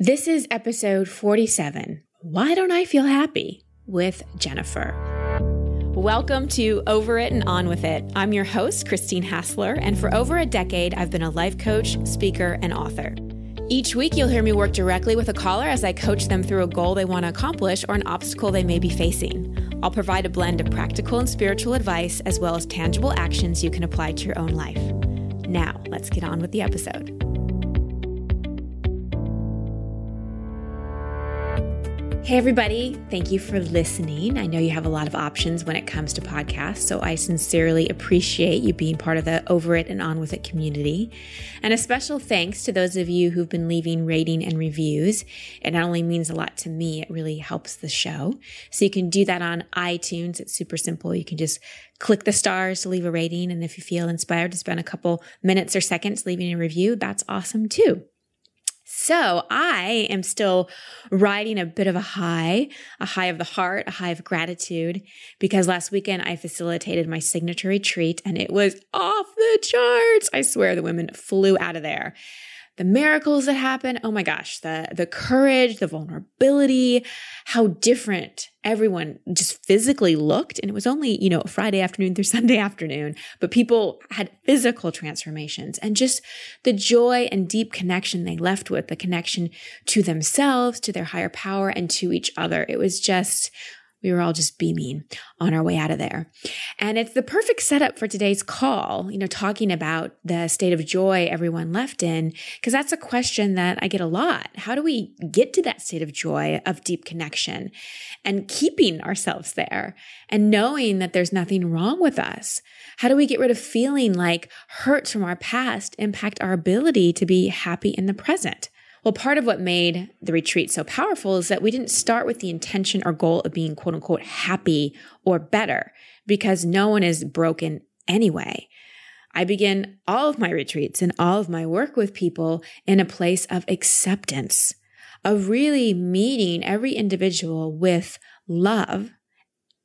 This is episode 47 Why Don't I Feel Happy? with Jennifer. Welcome to Over It and On With It. I'm your host, Christine Hassler, and for over a decade, I've been a life coach, speaker, and author. Each week, you'll hear me work directly with a caller as I coach them through a goal they want to accomplish or an obstacle they may be facing. I'll provide a blend of practical and spiritual advice as well as tangible actions you can apply to your own life. Now, let's get on with the episode. Hey, everybody. Thank you for listening. I know you have a lot of options when it comes to podcasts, so I sincerely appreciate you being part of the Over It and On With It community. And a special thanks to those of you who've been leaving rating and reviews. It not only means a lot to me, it really helps the show. So you can do that on iTunes. It's super simple. You can just click the stars to leave a rating. And if you feel inspired to spend a couple minutes or seconds leaving a review, that's awesome too. So I am still riding a bit of a high, a high of the heart, a high of gratitude, because last weekend I facilitated my signature retreat and it was off the charts. I swear the women flew out of there the miracles that happen. Oh my gosh, the, the courage, the vulnerability, how different everyone just physically looked. And it was only, you know, Friday afternoon through Sunday afternoon, but people had physical transformations and just the joy and deep connection they left with, the connection to themselves, to their higher power, and to each other. It was just we were all just beaming on our way out of there. And it's the perfect setup for today's call, you know, talking about the state of joy everyone left in, because that's a question that I get a lot. How do we get to that state of joy, of deep connection, and keeping ourselves there and knowing that there's nothing wrong with us? How do we get rid of feeling like hurts from our past impact our ability to be happy in the present? Well, part of what made the retreat so powerful is that we didn't start with the intention or goal of being quote unquote happy or better because no one is broken anyway. I begin all of my retreats and all of my work with people in a place of acceptance, of really meeting every individual with love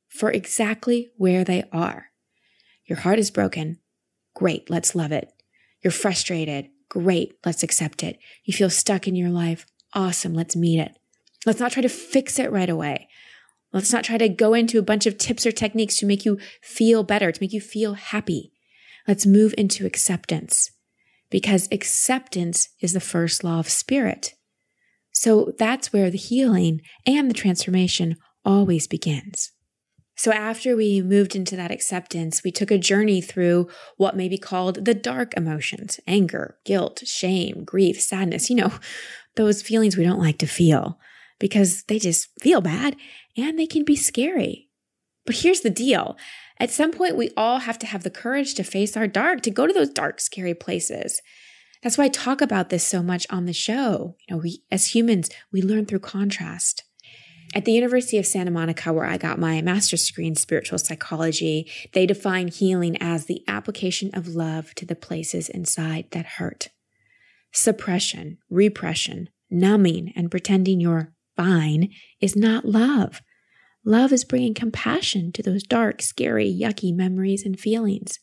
for exactly where they are. Your heart is broken. Great. Let's love it. You're frustrated. Great, let's accept it. You feel stuck in your life. Awesome, let's meet it. Let's not try to fix it right away. Let's not try to go into a bunch of tips or techniques to make you feel better, to make you feel happy. Let's move into acceptance because acceptance is the first law of spirit. So that's where the healing and the transformation always begins. So after we moved into that acceptance, we took a journey through what may be called the dark emotions, anger, guilt, shame, grief, sadness, you know, those feelings we don't like to feel because they just feel bad and they can be scary. But here's the deal. At some point, we all have to have the courage to face our dark, to go to those dark, scary places. That's why I talk about this so much on the show. You know, we, as humans, we learn through contrast. At the University of Santa Monica, where I got my master's degree in spiritual psychology, they define healing as the application of love to the places inside that hurt. Suppression, repression, numbing, and pretending you're fine is not love. Love is bringing compassion to those dark, scary, yucky memories and feelings.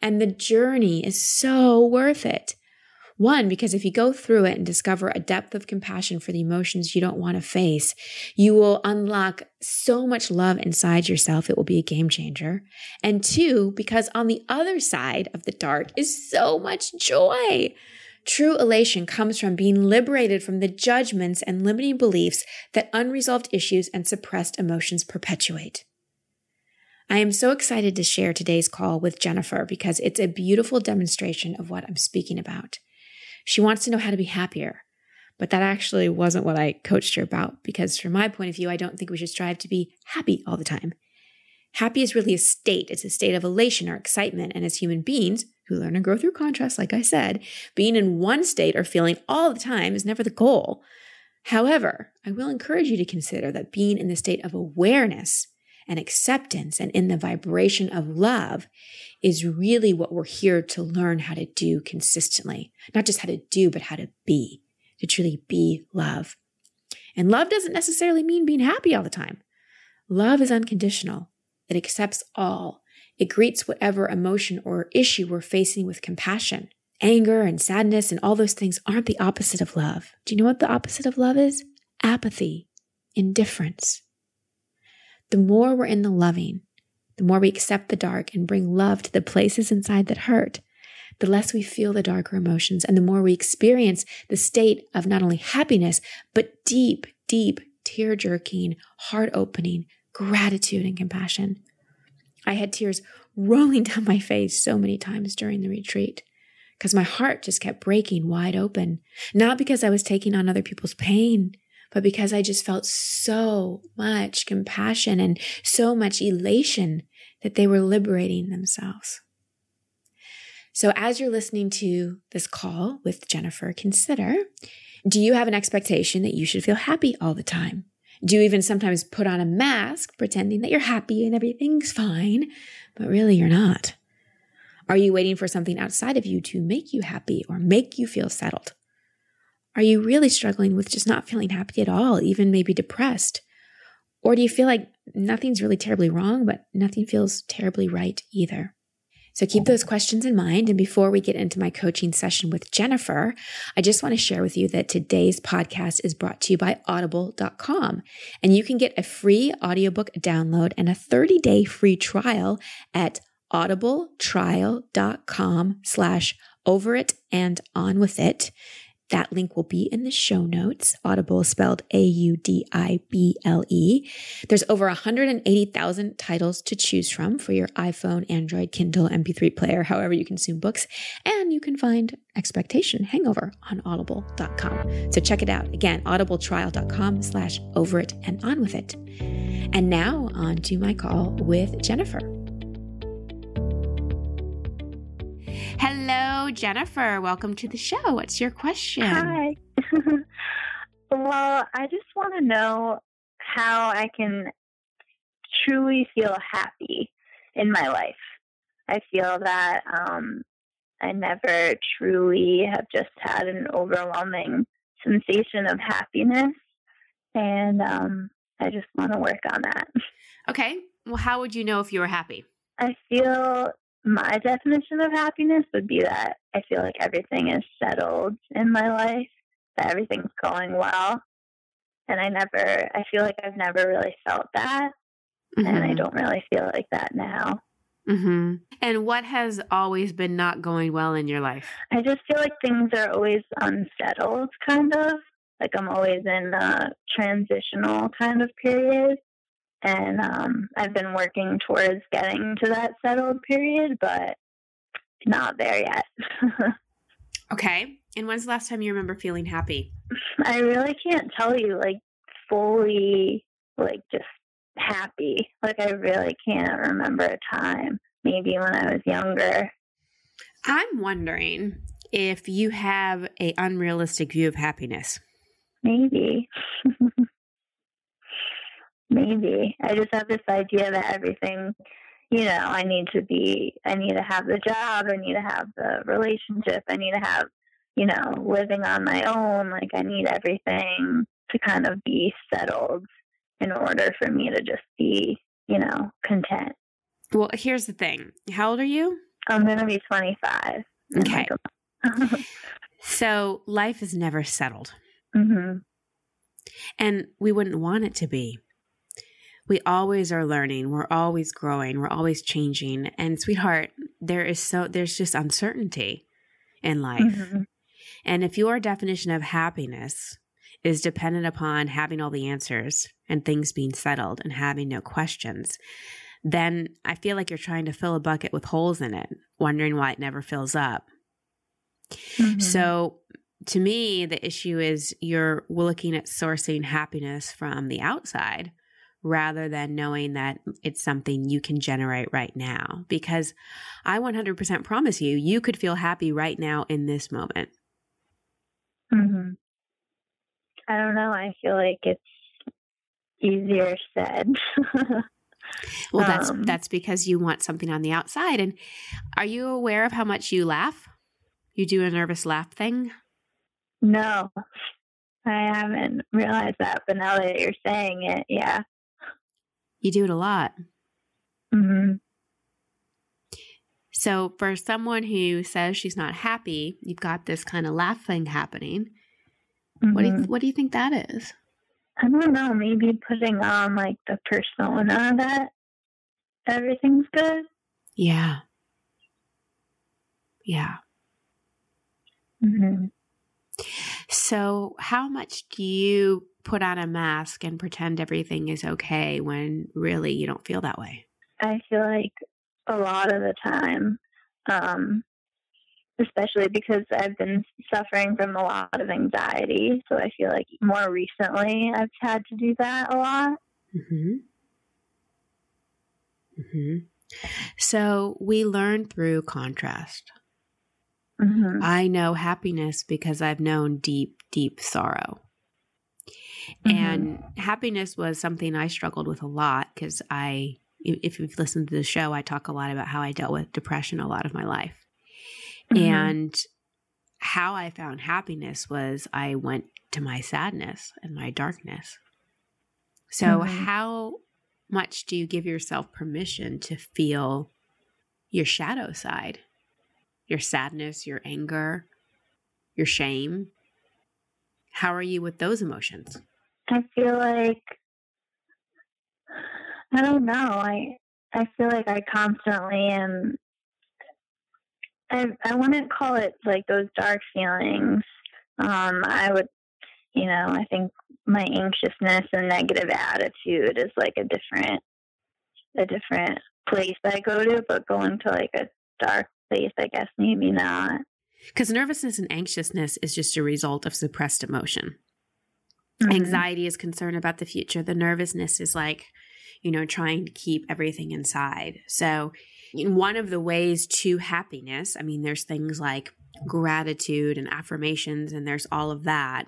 And the journey is so worth it. One, because if you go through it and discover a depth of compassion for the emotions you don't want to face, you will unlock so much love inside yourself. It will be a game changer. And two, because on the other side of the dark is so much joy. True elation comes from being liberated from the judgments and limiting beliefs that unresolved issues and suppressed emotions perpetuate. I am so excited to share today's call with Jennifer because it's a beautiful demonstration of what I'm speaking about. She wants to know how to be happier. But that actually wasn't what I coached her about because, from my point of view, I don't think we should strive to be happy all the time. Happy is really a state, it's a state of elation or excitement. And as human beings who learn and grow through contrast, like I said, being in one state or feeling all the time is never the goal. However, I will encourage you to consider that being in the state of awareness and acceptance and in the vibration of love is really what we're here to learn how to do consistently. Not just how to do, but how to be, to truly be love. And love doesn't necessarily mean being happy all the time. Love is unconditional. It accepts all. It greets whatever emotion or issue we're facing with compassion anger and sadness and all those things aren't the opposite of love. Do you know what the opposite of love is? Apathy, indifference. The more we're in the loving, the more we accept the dark and bring love to the places inside that hurt, the less we feel the darker emotions and the more we experience the state of not only happiness, but deep, deep, tear jerking, heart opening gratitude and compassion. I had tears rolling down my face so many times during the retreat because my heart just kept breaking wide open. Not because I was taking on other people's pain, but because I just felt so much compassion and so much elation that they were liberating themselves. So, as you're listening to this call with Jennifer, consider do you have an expectation that you should feel happy all the time? Do you even sometimes put on a mask pretending that you're happy and everything's fine, but really you're not? Are you waiting for something outside of you to make you happy or make you feel settled? Are you really struggling with just not feeling happy at all, even maybe depressed? Or do you feel like nothing's really terribly wrong, but nothing feels terribly right either? So keep those questions in mind. And before we get into my coaching session with Jennifer, I just want to share with you that today's podcast is brought to you by audible.com. And you can get a free audiobook download and a 30 day free trial at audibletrial.com slash over it and on with it. That link will be in the show notes. Audible spelled A U D I B L E. There's over 180,000 titles to choose from for your iPhone, Android, Kindle, MP3 player, however you consume books. And you can find Expectation Hangover on audible.com. So check it out. Again, audibletrial.com slash over it and on with it. And now on to my call with Jennifer. Hello, Jennifer. Welcome to the show. What's your question? Hi. well, I just want to know how I can truly feel happy in my life. I feel that um, I never truly have just had an overwhelming sensation of happiness. And um, I just want to work on that. Okay. Well, how would you know if you were happy? I feel my definition of happiness would be that I feel like everything is settled in my life, that everything's going well. And I never, I feel like I've never really felt that. Mm-hmm. And I mm-hmm. don't really feel like that now. Mm-hmm. And what has always been not going well in your life? I just feel like things are always unsettled, kind of. Like I'm always in a transitional kind of period and um, I've been working towards getting to that settled period, but not there yet. okay. And when's the last time you remember feeling happy? I really can't tell you, like, fully, like, just happy. Like, I really can't remember a time. Maybe when I was younger. I'm wondering if you have a unrealistic view of happiness. Maybe. Maybe. I just have this idea that everything, you know, I need to be, I need to have the job, I need to have the relationship, I need to have, you know, living on my own. Like, I need everything to kind of be settled in order for me to just be, you know, content. Well, here's the thing. How old are you? I'm going to be 25. Okay. so life is never settled. Mm-hmm. And we wouldn't want it to be we always are learning. We're always growing. We're always changing. And sweetheart there is so there's just uncertainty in life. Mm-hmm. and if your definition of happiness is dependent upon having all the answers and things being settled and having no questions then i feel like you're trying to fill a bucket with holes in it wondering why it never fills up. Mm-hmm. so to me the issue is you're looking at sourcing happiness from the outside rather than knowing that it's something you can generate right now. Because I 100% promise you, you could feel happy right now in this moment. Mm-hmm. I don't know. I feel like it's easier said. well, that's um, that's because you want something on the outside. And are you aware of how much you laugh? You do a nervous laugh thing? No, I haven't realized that. But now that you're saying it, yeah. You do it a lot. Mm-hmm. So, for someone who says she's not happy, you've got this kind of laugh thing happening. Mm-hmm. What do you mm-hmm. What do you think that is? I don't know. Maybe putting on like the persona that everything's good. Yeah. Yeah. Mm-hmm. So, how much do you put on a mask and pretend everything is okay when really you don't feel that way? I feel like a lot of the time, um, especially because I've been suffering from a lot of anxiety. So I feel like more recently I've had to do that a lot. Mm-hmm. Mm-hmm. So we learn through contrast. Mm-hmm. I know happiness because I've known deep, deep sorrow. Mm-hmm. And happiness was something I struggled with a lot because I, if you've listened to the show, I talk a lot about how I dealt with depression a lot of my life. Mm-hmm. And how I found happiness was I went to my sadness and my darkness. So, mm-hmm. how much do you give yourself permission to feel your shadow side? Your sadness, your anger, your shame? How are you with those emotions? I feel like I don't know. I I feel like I constantly am I I wouldn't call it like those dark feelings. Um, I would, you know, I think my anxiousness and negative attitude is like a different a different place I go to, but going to like a dark place, I guess maybe not. Because nervousness and anxiousness is just a result of suppressed emotion. Mm-hmm. Anxiety is concern about the future. The nervousness is like, you know, trying to keep everything inside. So one of the ways to happiness, I mean, there's things like gratitude and affirmations, and there's all of that.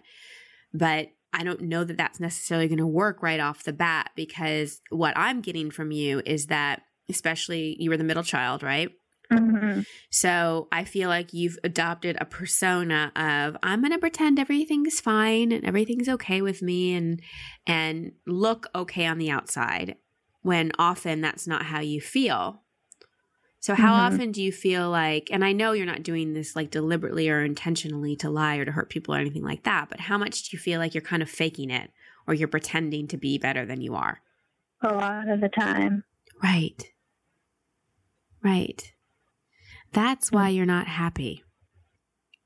But I don't know that that's necessarily going to work right off the bat because what I'm getting from you is that, especially you were the middle child, right? Mm-hmm. So I feel like you've adopted a persona of I'm going to pretend everything's fine and everything's okay with me and and look okay on the outside when often that's not how you feel. So, how mm-hmm. often do you feel like, and I know you're not doing this like deliberately or intentionally to lie or to hurt people or anything like that, but how much do you feel like you're kind of faking it or you're pretending to be better than you are? A lot of the time. Right. Right. That's why you're not happy.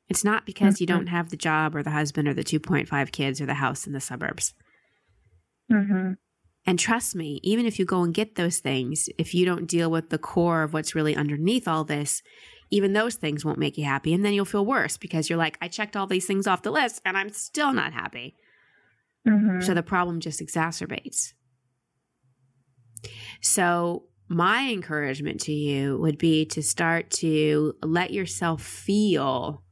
It's not because mm-hmm. you don't have the job or the husband or the 2.5 kids or the house in the suburbs. Mm-hmm. And trust me, even if you go and get those things, if you don't deal with the core of what's really underneath all this, even those things won't make you happy. And then you'll feel worse because you're like, I checked all these things off the list and I'm still not happy. Mm-hmm. So the problem just exacerbates. So, my encouragement to you would be to start to let yourself feel,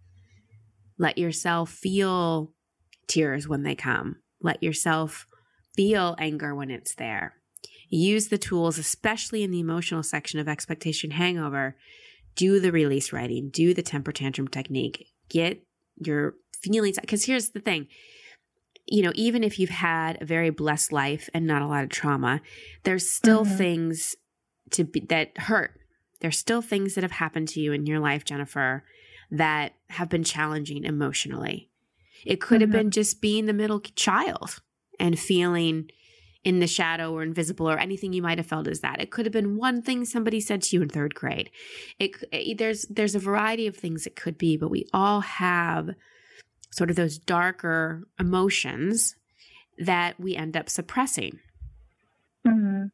let yourself feel tears when they come. Let yourself feel anger when it's there. Use the tools, especially in the emotional section of expectation hangover. Do the release writing, do the temper tantrum technique, get your feelings. Because here's the thing you know, even if you've had a very blessed life and not a lot of trauma, there's still mm-hmm. things to be that hurt. There's still things that have happened to you in your life, Jennifer, that have been challenging emotionally. It could mm-hmm. have been just being the middle child and feeling in the shadow or invisible or anything you might have felt as that. It could have been one thing somebody said to you in third grade. It, it, there's there's a variety of things it could be, but we all have sort of those darker emotions that we end up suppressing. Mm-hmm.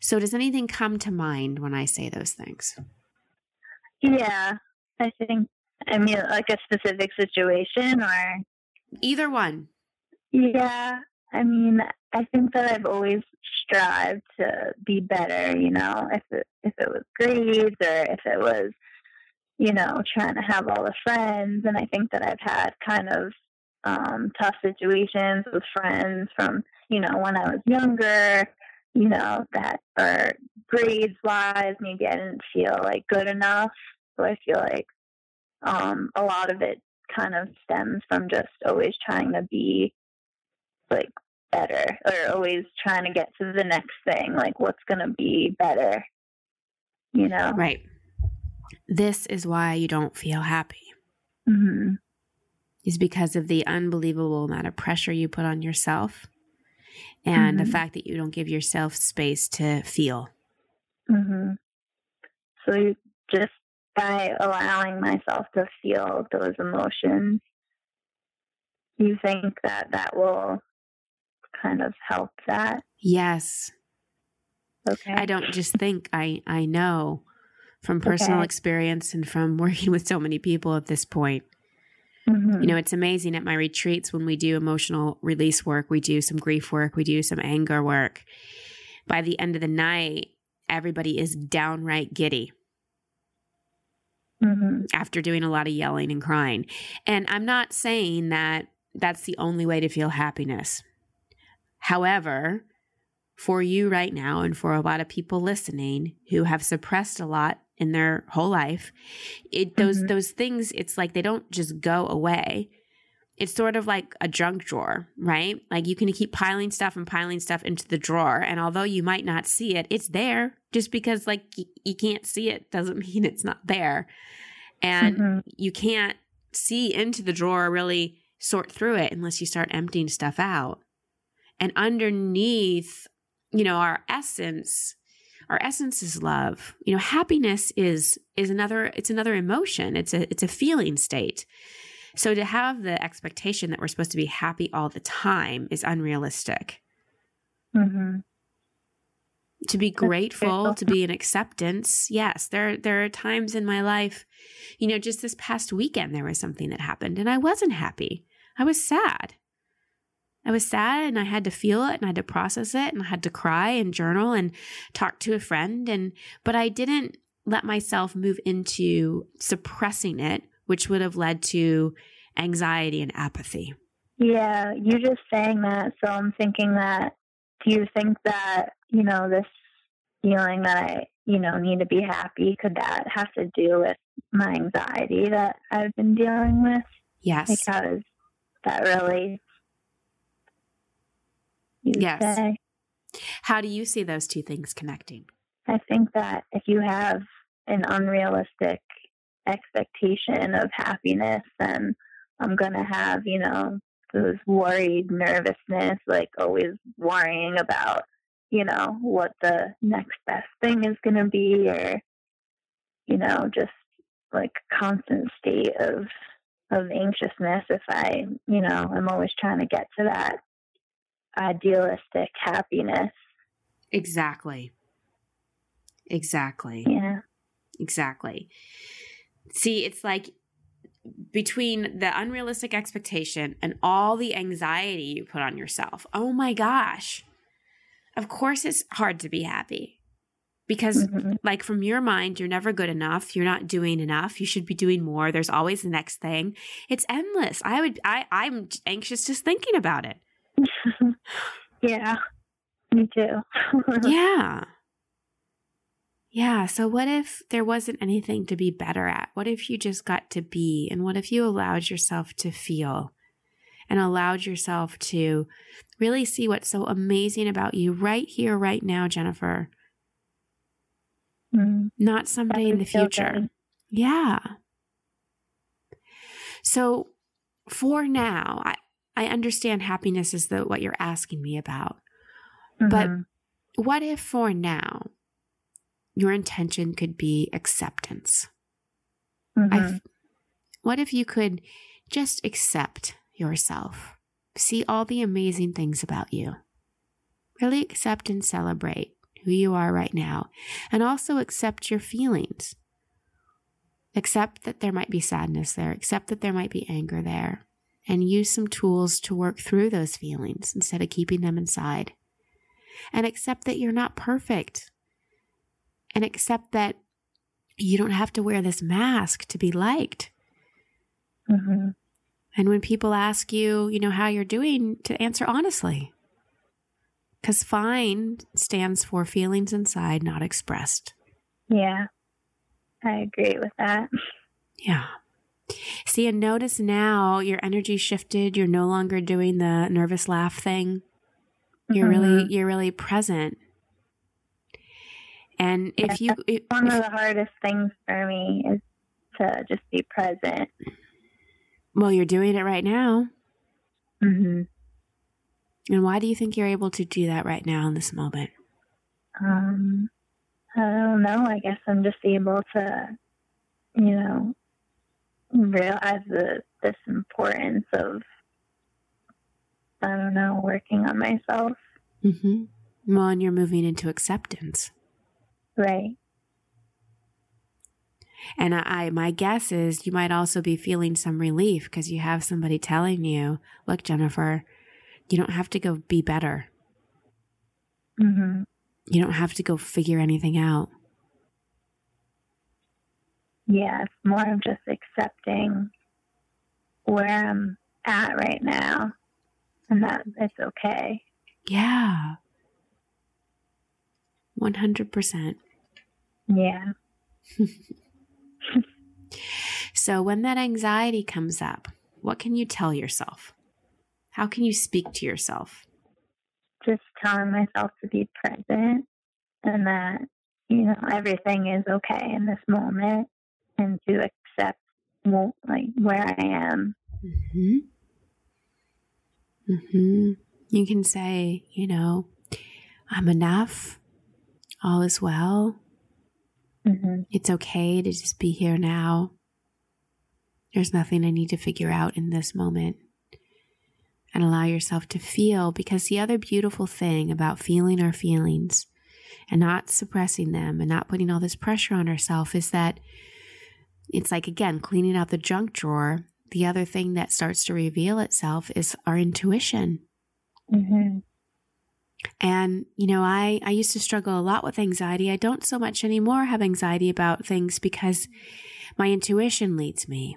So, does anything come to mind when I say those things? Yeah, I think. I mean, like a specific situation, or either one. Yeah, I mean, I think that I've always strived to be better. You know, if it if it was grades or if it was, you know, trying to have all the friends, and I think that I've had kind of um, tough situations with friends from you know when I was younger. You know that or grades wise, maybe I didn't feel like good enough. So I feel like um, a lot of it kind of stems from just always trying to be like better or always trying to get to the next thing like what's going to be better you know right This is why you don't feel happy. hmm Is because of the unbelievable amount of pressure you put on yourself and the Mhm. fact that you don't give yourself space to feel. hmm So just by allowing myself to feel those emotions, you think that that will kind of help that? Yes. Okay. I don't just think I I know from personal Okay. experience and from working with so many people at this point. Mhm. You know, it's amazing at my retreats when we do emotional release work, we do some grief work, we do some anger work. By the end of the night, everybody is downright giddy Mhm. after doing a lot of yelling and crying. And I'm not saying that that's the only way to feel happiness. However, for you right now, and for a lot of people listening who have suppressed a lot in their whole life, it those Mhm. those things, it's like they don't just go away. It's sort of like a junk drawer, right? Like you can keep piling stuff and piling stuff into the drawer, and although you might not see it, it's there. Just because like y- you can't see it doesn't mean it's not there, and Mhm. you can't see into the drawer really sort through it unless you start emptying stuff out. And underneath, you know, our essence, our essence is love. You know, happiness is is another it's another emotion. It's a it's a feeling state. So to have the expectation that we're supposed to be happy all the time is unrealistic. Mhm. to be grateful, grateful. to be in acceptance. Yes, there there are times in my life, you know, just this past weekend there was something that happened and I wasn't happy. I was sad. I was sad and I had to feel it and I had to process it and I had to cry and journal and talk to a friend and but I didn't let myself move into suppressing it, which would have led to anxiety and apathy. Yeah, you just saying that, so I'm thinking that do you think that, you know, this feeling that I, you know, need to be happy, could that have to do with my anxiety that I've been dealing with? Yes. Because that really Yes. say. How do you see those two things connecting? I think that if you have an unrealistic expectation of happiness, then I'm going to have, you know, those worried nervousness, like always worrying about, you know, what the next best thing is going to be, or, you know, just like constant state of of anxiousness if I, you know, I'm always trying to get to that idealistic happiness. Exactly. Exactly. Yeah. Exactly. See, it's like between the unrealistic expectation and all the anxiety you put on yourself. Oh my gosh. Of course, it's hard to be happy because, Mhm. like, from your mind, you're never good enough. You're not doing enough. You should be doing more. There's always the next thing. It's endless. I would, I, I'm anxious just thinking about it. yeah. Me too. yeah. Yeah. So, what if there wasn't anything to be better at? What if you just got to be? And what if you allowed yourself to feel and allowed yourself to really see what's so amazing about you right here, right now, Jennifer? Mm, Not someday in the future. Yeah. So, for now, I, I understand happiness is the, what you're asking me about. But Mhm. what if for now your intention could be acceptance? I Mhm. f- what if you could just accept yourself? See all the amazing things about you. Really accept and celebrate who you are right now, and also accept your feelings. Accept that there might be sadness there, accept that there might be anger there, and use some tools to work through those feelings instead of keeping them inside. And accept that you're not perfect. And accept that you don't have to wear this mask to be liked. Mhm. And when people ask you, you know, how you're doing, to answer honestly. Because fine stands for feelings inside not expressed. Yeah. I agree with that. Yeah. See, and notice now your energy shifted. You're no longer doing the nervous laugh thing. You're really, Mhm. you're really present. And if Yeah, you, if, One if- of the hardest things for me is to just be present. well, you're doing it right now. hmm And why do you think you're able to do that right now in this moment? Um, I don't know. I guess I'm just able to, you know, realize the this importance of, I don't know, working on myself. Mm-hmm. Well, and you're moving into acceptance. Right. And I, I, my guess is you might also be feeling some relief because you have somebody telling you, look, Jennifer, you don't have to go be better. hmm You don't have to go figure anything out. Yeah, it's more of just accepting where I'm at right now, and that it's okay. Yeah. 100%. Yeah. So when that anxiety comes up, what can you tell yourself? How can you speak to yourself? Just telling myself to be present and that, you know, everything is okay in this moment and to accept well, like where I am. Mm-hmm. Mm-hmm. You can say, you know, I'm enough. All is well. hmm It's okay to just be here now. There's nothing I need to figure out in this moment. And allow yourself to feel because the other beautiful thing about feeling our feelings and not suppressing them and not putting all this pressure on ourselves is that it's like, again, cleaning out the junk drawer. The other thing that starts to reveal itself is our intuition. hmm And, you know, I, I used to struggle a lot with anxiety. I don't so much anymore have anxiety about things because my intuition leads me.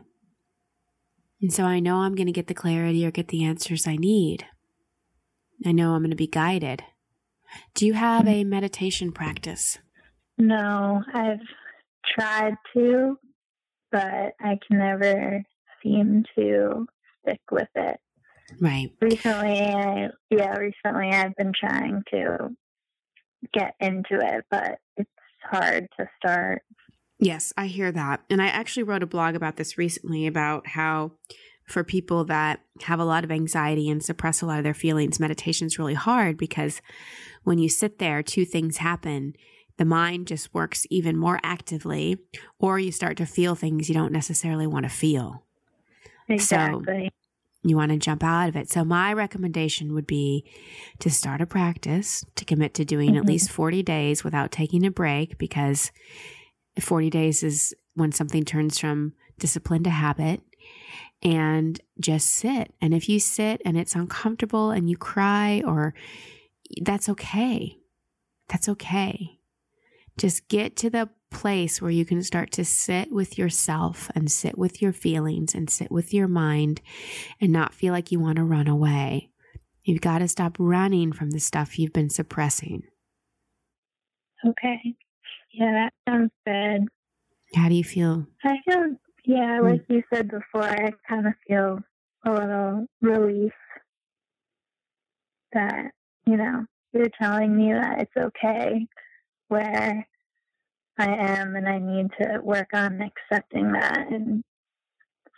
And so I know I'm going to get the clarity or get the answers I need. I know I'm going to be guided. Do you have a meditation practice? No, I've tried to, but I can never seem to stick with it. Right. Recently, I, yeah, recently I've been trying to get into it, but it's hard to start. Yes, I hear that. And I actually wrote a blog about this recently about how for people that have a lot of anxiety and suppress a lot of their feelings, meditation is really hard because when you sit there, two things happen. The mind just works even more actively, or you start to feel things you don't necessarily want to feel. Exactly. You want to jump out of it. So, my recommendation would be to start a practice, to commit to doing at Mhm. least 40 days without taking a break because 40 days is when something turns from discipline to habit and just sit. And if you sit and it's uncomfortable and you cry or that's okay. That's okay. Just get to the place where you can start to sit with yourself and sit with your feelings and sit with your mind and not feel like you want to run away. You've got to stop running from the stuff you've been suppressing. okay. Yeah, that sounds good. How do you feel? I feel, yeah, hmm. like you said before, I kind of feel a little relief that, you know, you're telling me that it's okay where I am and I need to work on accepting that and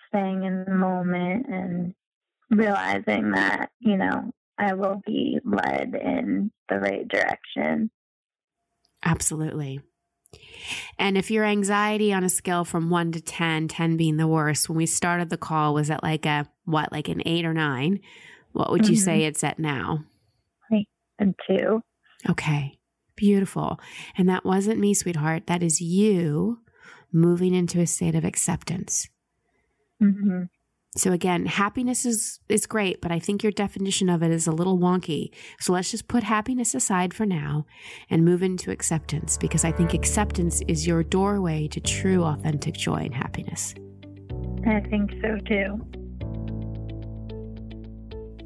staying in the moment and realizing that, you know, I will be led in the right direction. Absolutely. And if your anxiety on a scale from one to 10, 10 being the worst, when we started the call, was it like a, what, like an eight or nine? What would you Mhm. say it's at now? And two, Okay, beautiful. And that wasn't me, sweetheart. That is you moving into a state of acceptance. hmm So again, happiness is is great, but I think your definition of it is a little wonky. So let's just put happiness aside for now and move into acceptance because I think acceptance is your doorway to true authentic joy and happiness. I think so too.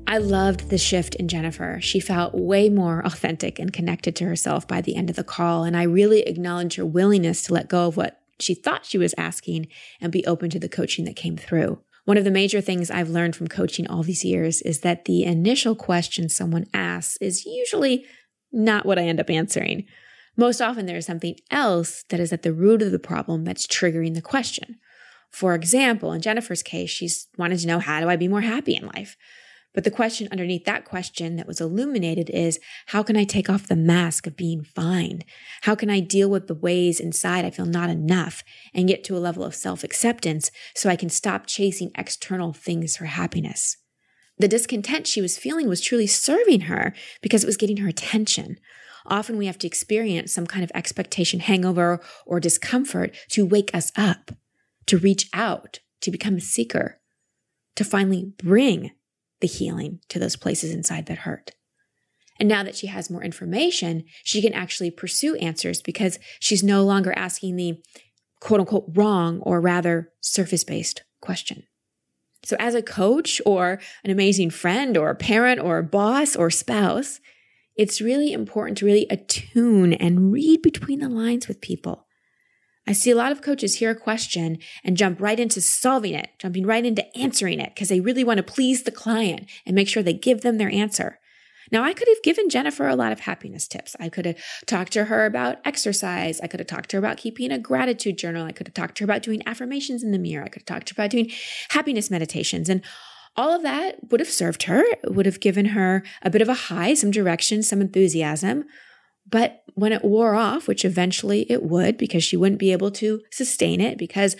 I loved the shift in Jennifer. She felt way more authentic and connected to herself by the end of the call. And I really acknowledge her willingness to let go of what she thought she was asking and be open to the coaching that came through. One of the major things I've learned from coaching all these years is that the initial question someone asks is usually not what I end up answering. Most often, there is something else that is at the root of the problem that's triggering the question. For example, in Jennifer's case, she's wanted to know how do I be more happy in life? But the question underneath that question that was illuminated is how can I take off the mask of being fine? How can I deal with the ways inside I feel not enough and get to a level of self acceptance so I can stop chasing external things for happiness? The discontent she was feeling was truly serving her because it was getting her attention. Often we have to experience some kind of expectation hangover or discomfort to wake us up, to reach out, to become a seeker, to finally bring the healing to those places inside that hurt. And now that she has more information, she can actually pursue answers because she's no longer asking the quote unquote wrong or rather surface based question. So, as a coach or an amazing friend or a parent or a boss or spouse, it's really important to really attune and read between the lines with people. I see a lot of coaches hear a question and jump right into solving it, jumping right into answering it because they really want to please the client and make sure they give them their answer. Now, I could have given Jennifer a lot of happiness tips. I could have talked to her about exercise. I could have talked to her about keeping a gratitude journal. I could have talked to her about doing affirmations in the mirror. I could have talked to her about doing happiness meditations. And all of that would have served her, it would have given her a bit of a high, some direction, some enthusiasm. But when it wore off, which eventually it would, because she wouldn't be able to sustain it, because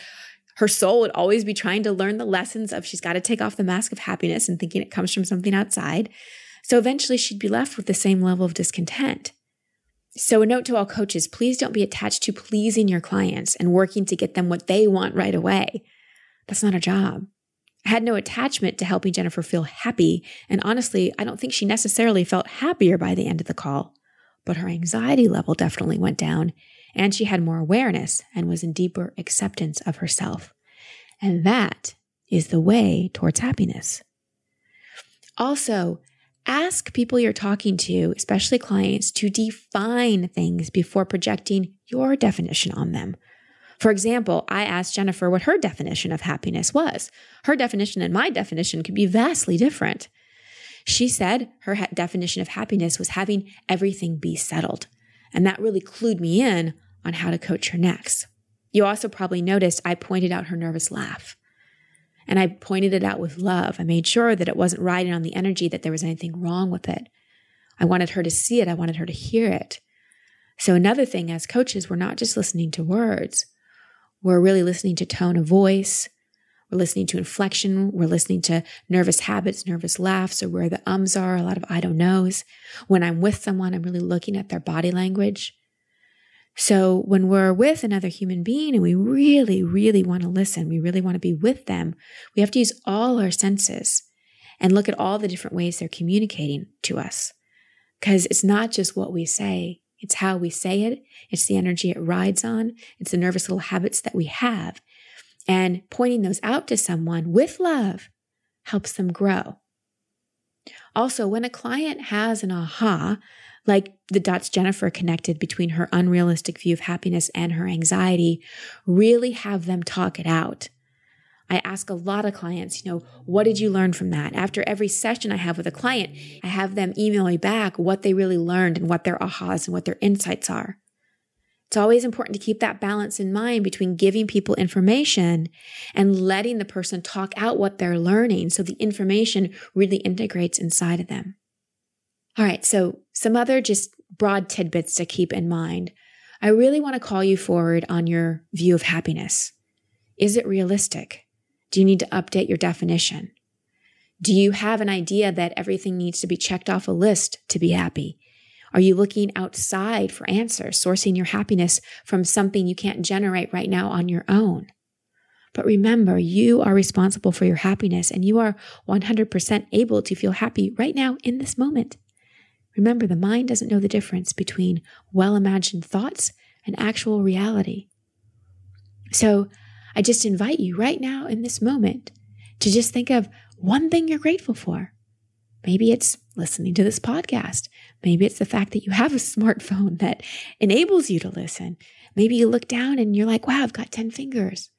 her soul would always be trying to learn the lessons of she's got to take off the mask of happiness and thinking it comes from something outside. So eventually she'd be left with the same level of discontent. So, a note to all coaches please don't be attached to pleasing your clients and working to get them what they want right away. That's not our job. I had no attachment to helping Jennifer feel happy, and honestly, I don't think she necessarily felt happier by the end of the call but her anxiety level definitely went down, and she had more awareness and was in deeper acceptance of herself. And that is the way towards happiness. Also, ask people you're talking to, especially clients, to define things before projecting your definition on them. For example, I asked Jennifer what her definition of happiness was. Her definition and my definition could be vastly different. She said her ha- definition of happiness was having everything be settled. And that really clued me in on how to coach her next. You also probably noticed I pointed out her nervous laugh. And I pointed it out with love. I made sure that it wasn't riding on the energy that there was anything wrong with it. I wanted her to see it. I wanted her to hear it. So another thing as coaches, we're not just listening to words. We're really listening to tone of voice, we're listening to inflection. We're listening to nervous habits, nervous laughs, or where the ums are, a lot of I don't knows. When I'm with someone, I'm really looking at their body language. So when we're with another human being and we really, really want to listen, we really want to be with them, we have to use all our senses and look at all the different ways they're communicating to us. Because it's not just what we say, it's how we say it, it's the energy it rides on, it's the nervous little habits that we have and pointing those out to someone with love helps them grow. Also, when a client has an aha, like the dots Jennifer connected between her unrealistic view of happiness and her anxiety, really have them talk it out. I ask a lot of clients, you know, what did you learn from that? After every session I have with a client, I have them email me back what they really learned and what their ahas and what their insights are. It's always important to keep that balance in mind between giving people information and letting the person talk out what they're learning so the information really integrates inside of them. All right, so some other just broad tidbits to keep in mind. I really want to call you forward on your view of happiness. Is it realistic? Do you need to update your definition? Do you have an idea that everything needs to be checked off a list to be happy? Are you looking outside for answers, sourcing your happiness from something you can't generate right now on your own? But remember, you are responsible for your happiness and you are 100% able to feel happy right now in this moment. Remember, the mind doesn't know the difference between well imagined thoughts and actual reality. So I just invite you right now in this moment to just think of one thing you're grateful for. Maybe it's listening to this podcast. Maybe it's the fact that you have a smartphone that enables you to listen. Maybe you look down and you're like, wow, I've got 10 fingers.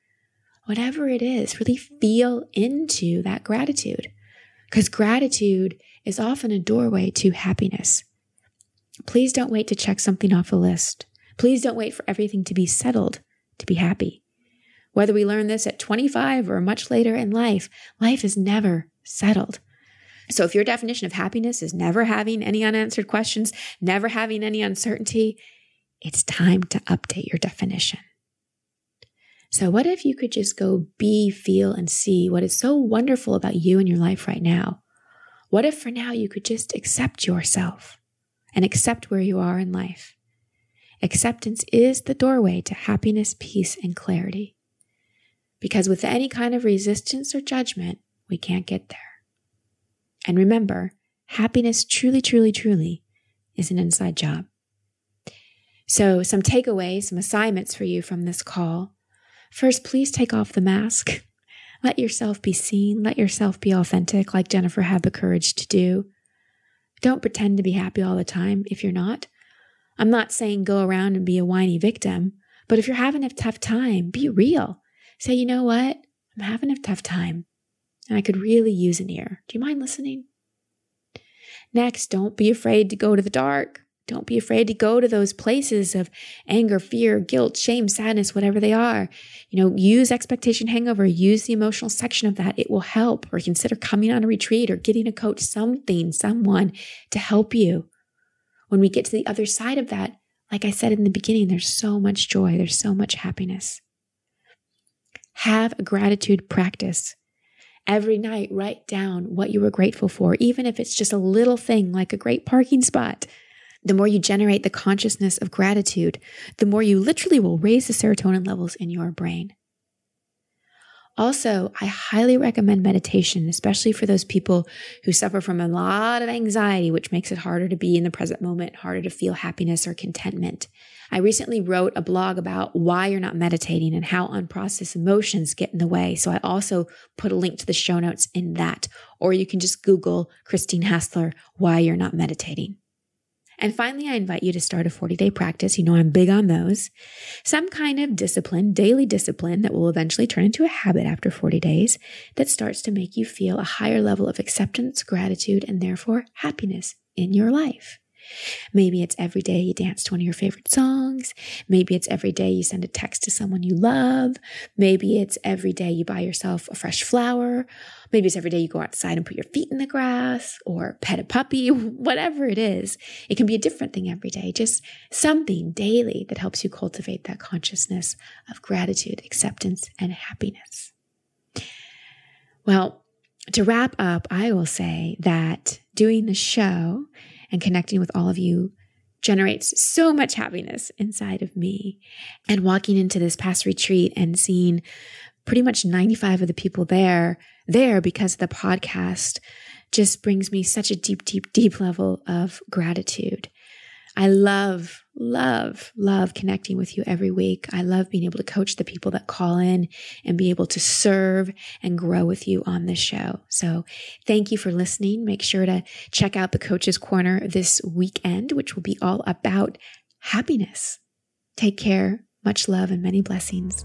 Whatever it is, really feel into that gratitude because gratitude is often a doorway to happiness. Please don't wait to check something off a list. Please don't wait for everything to be settled to be happy. Whether we learn this at 25 or much later in life, life is never settled. So if your definition of happiness is never having any unanswered questions, never having any uncertainty, it's time to update your definition. So, what if you could just go be, feel, and see what is so wonderful about you and your life right now? What if for now you could just accept yourself and accept where you are in life? Acceptance is the doorway to happiness, peace, and clarity. Because with any kind of resistance or judgment, we can't get there. And remember, happiness truly, truly, truly is an inside job. So, some takeaways, some assignments for you from this call. First, please take off the mask. Let yourself be seen. Let yourself be authentic, like Jennifer had the courage to do. Don't pretend to be happy all the time if you're not. I'm not saying go around and be a whiny victim, but if you're having a tough time, be real. Say, you know what? I'm having a tough time and I could really use an ear. Do you mind listening? Next, don't be afraid to go to the dark. Don't be afraid to go to those places of anger, fear, guilt, shame, sadness, whatever they are. You know, use expectation hangover, use the emotional section of that. It will help. Or consider coming on a retreat or getting a coach, something, someone to help you. When we get to the other side of that, like I said in the beginning, there's so much joy, there's so much happiness. Have a gratitude practice. Every night, write down what you were grateful for, even if it's just a little thing like a great parking spot. The more you generate the consciousness of gratitude, the more you literally will raise the serotonin levels in your brain. Also, I highly recommend meditation, especially for those people who suffer from a lot of anxiety, which makes it harder to be in the present moment, harder to feel happiness or contentment. I recently wrote a blog about why you're not meditating and how unprocessed emotions get in the way. So I also put a link to the show notes in that, or you can just Google Christine Hassler, why you're not meditating. And finally, I invite you to start a 40 day practice. You know, I'm big on those. Some kind of discipline, daily discipline that will eventually turn into a habit after 40 days that starts to make you feel a higher level of acceptance, gratitude, and therefore happiness in your life. Maybe it's every day you dance to one of your favorite songs. Maybe it's every day you send a text to someone you love. Maybe it's every day you buy yourself a fresh flower. Maybe it's every day you go outside and put your feet in the grass or pet a puppy, whatever it is. It can be a different thing every day, just something daily that helps you cultivate that consciousness of gratitude, acceptance, and happiness. Well, to wrap up, I will say that doing the show and connecting with all of you generates so much happiness inside of me. And walking into this past retreat and seeing pretty much 95 of the people there, there because of the podcast just brings me such a deep, deep, deep level of gratitude. I love, love, love connecting with you every week. I love being able to coach the people that call in and be able to serve and grow with you on this show. So thank you for listening. Make sure to check out the Coach's Corner this weekend, which will be all about happiness. Take care. Much love and many blessings.